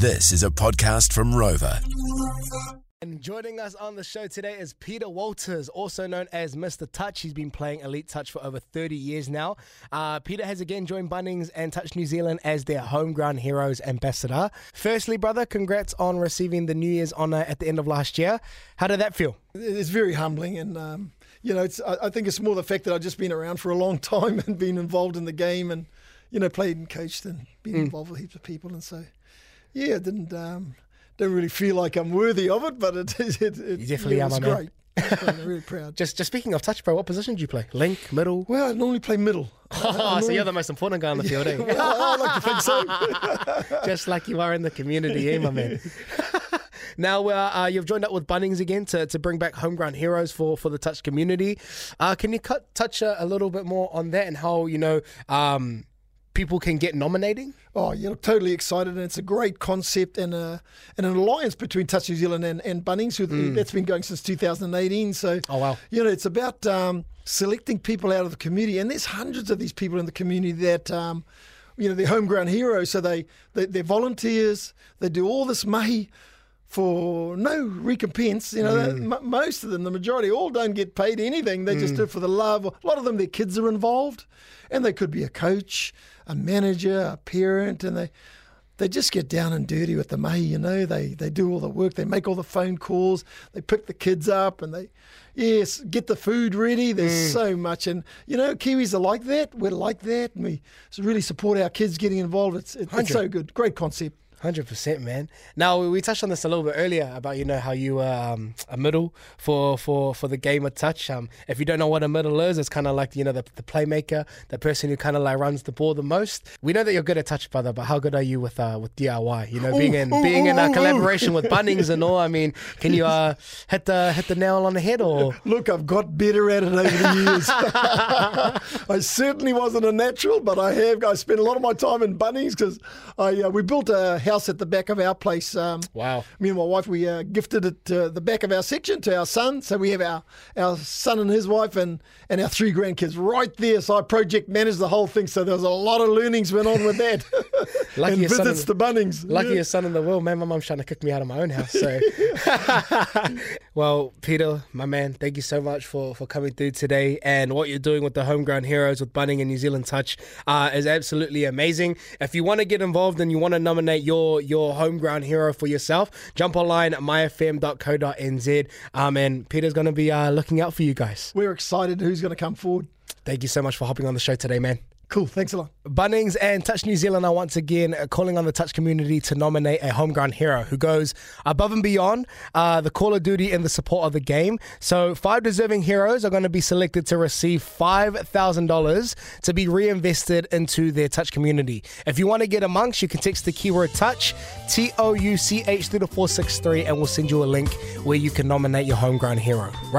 This is a podcast from Rova. And joining us on the show today is Peter Walters, also known as Mr. Touch. He's been playing Elite Touch for over 30 years now. Uh, Peter has again joined Bunnings and Touch New Zealand as their homegrown heroes ambassador. Firstly, brother, congrats on receiving the New Year's honour at the end of last year. How did that feel? It's very humbling, and um, you know, it's. I, I think it's more the fact that I've just been around for a long time and been involved in the game, and you know, played and coached and been Mm. involved with heaps of people, and so yeah, it didn't. Um, don't really feel like I'm worthy of it, but it it, it, it You definitely yeah, are, it was man. great. I'm really proud. Just just speaking of Touch, bro, what position do you play? Link, middle? Well, I normally play middle. Oh, so you're the most important guy on the field, eh? Well, I like to think so. just like you are in the community, eh, my man? now, uh, uh, you've joined up with Bunnings again to, to bring back homegrown heroes for, for the touch community. Uh, can you cut, touch a, a little bit more on that and how, you know, um, people can get nominating? Oh, you know, totally excited, and it's a great concept and a, and an alliance between Touch New Zealand and, and Bunnings. Who, That's been going since 2018. So, Mm. Oh, wow. you know, it's about um, selecting people out of the community, and there's hundreds of these people in the community that. Um, you know, they're homegrown heroes, so they, they they're volunteers. They do all this mahi for no recompense. You know, Mm. m- most of them, the majority, all don't get paid anything. They just do it for the love. A lot of them, their kids are involved, and they could be a coach, a manager, a parent, and they they just get down and dirty with the mahi. You know, they they do all the work. They make all the phone calls. They pick the kids up, and they yes get the food ready. There's so much, and you know, Kiwis are like that. We're like that, and we really support our kids getting involved. It's it, it's so good. Great concept. Hundred percent, man. Now we touched on this a little bit earlier about you know how you were um, a middle for for for the game of touch. Um, if you don't know what a middle is, it's kind of like you know the, the playmaker, the person who kind of like runs the ball the most. We know that you're good at touch, brother, but how good are you with uh, with DIY? You know, being in ooh, being in ooh, a ooh. collaboration with Bunnings and all. I mean, can you uh, hit the hit the nail on the head or? Look, I've got better at it over the years. I certainly wasn't a natural, but I have. I spent a lot of my time in Bunnings because I uh, we built a house at the back of our place. Um, Wow. Me and my wife, we uh, gifted it to the back of our section to our son. So we have our, our son and his wife and, and our three grandkids right there. So I project managed the whole thing. So there was a lot of learnings went on with that. Lucky and visits is- to Bunnings. Yeah. Luckiest son in the world, man. My mum's trying to kick me out of my own house. So, well, Peter, my man, thank you so much for for coming through today. And what you're doing with the homegrown heroes with Bunning and New Zealand Touch uh, is absolutely amazing. If you want to get involved and you want to nominate your your homegrown hero for yourself, jump online at myfm.co.nz. Um, and Peter's going to be uh, looking out for you guys. We're excited who's going to come forward. Thank you so much for hopping on the show today, man. Cool. Thanks a lot. Bunnings and Touch New Zealand are once again calling on the Touch community to nominate a homegrown hero who goes above and beyond uh, the call of duty and the support of the game. So, five deserving heroes are going to be selected to receive $5,000 to be reinvested into their Touch community. If you want to get amongst, you can text the keyword Touch, T O U C H, through the 463, and we'll send you a link where you can nominate your homegrown hero. Right?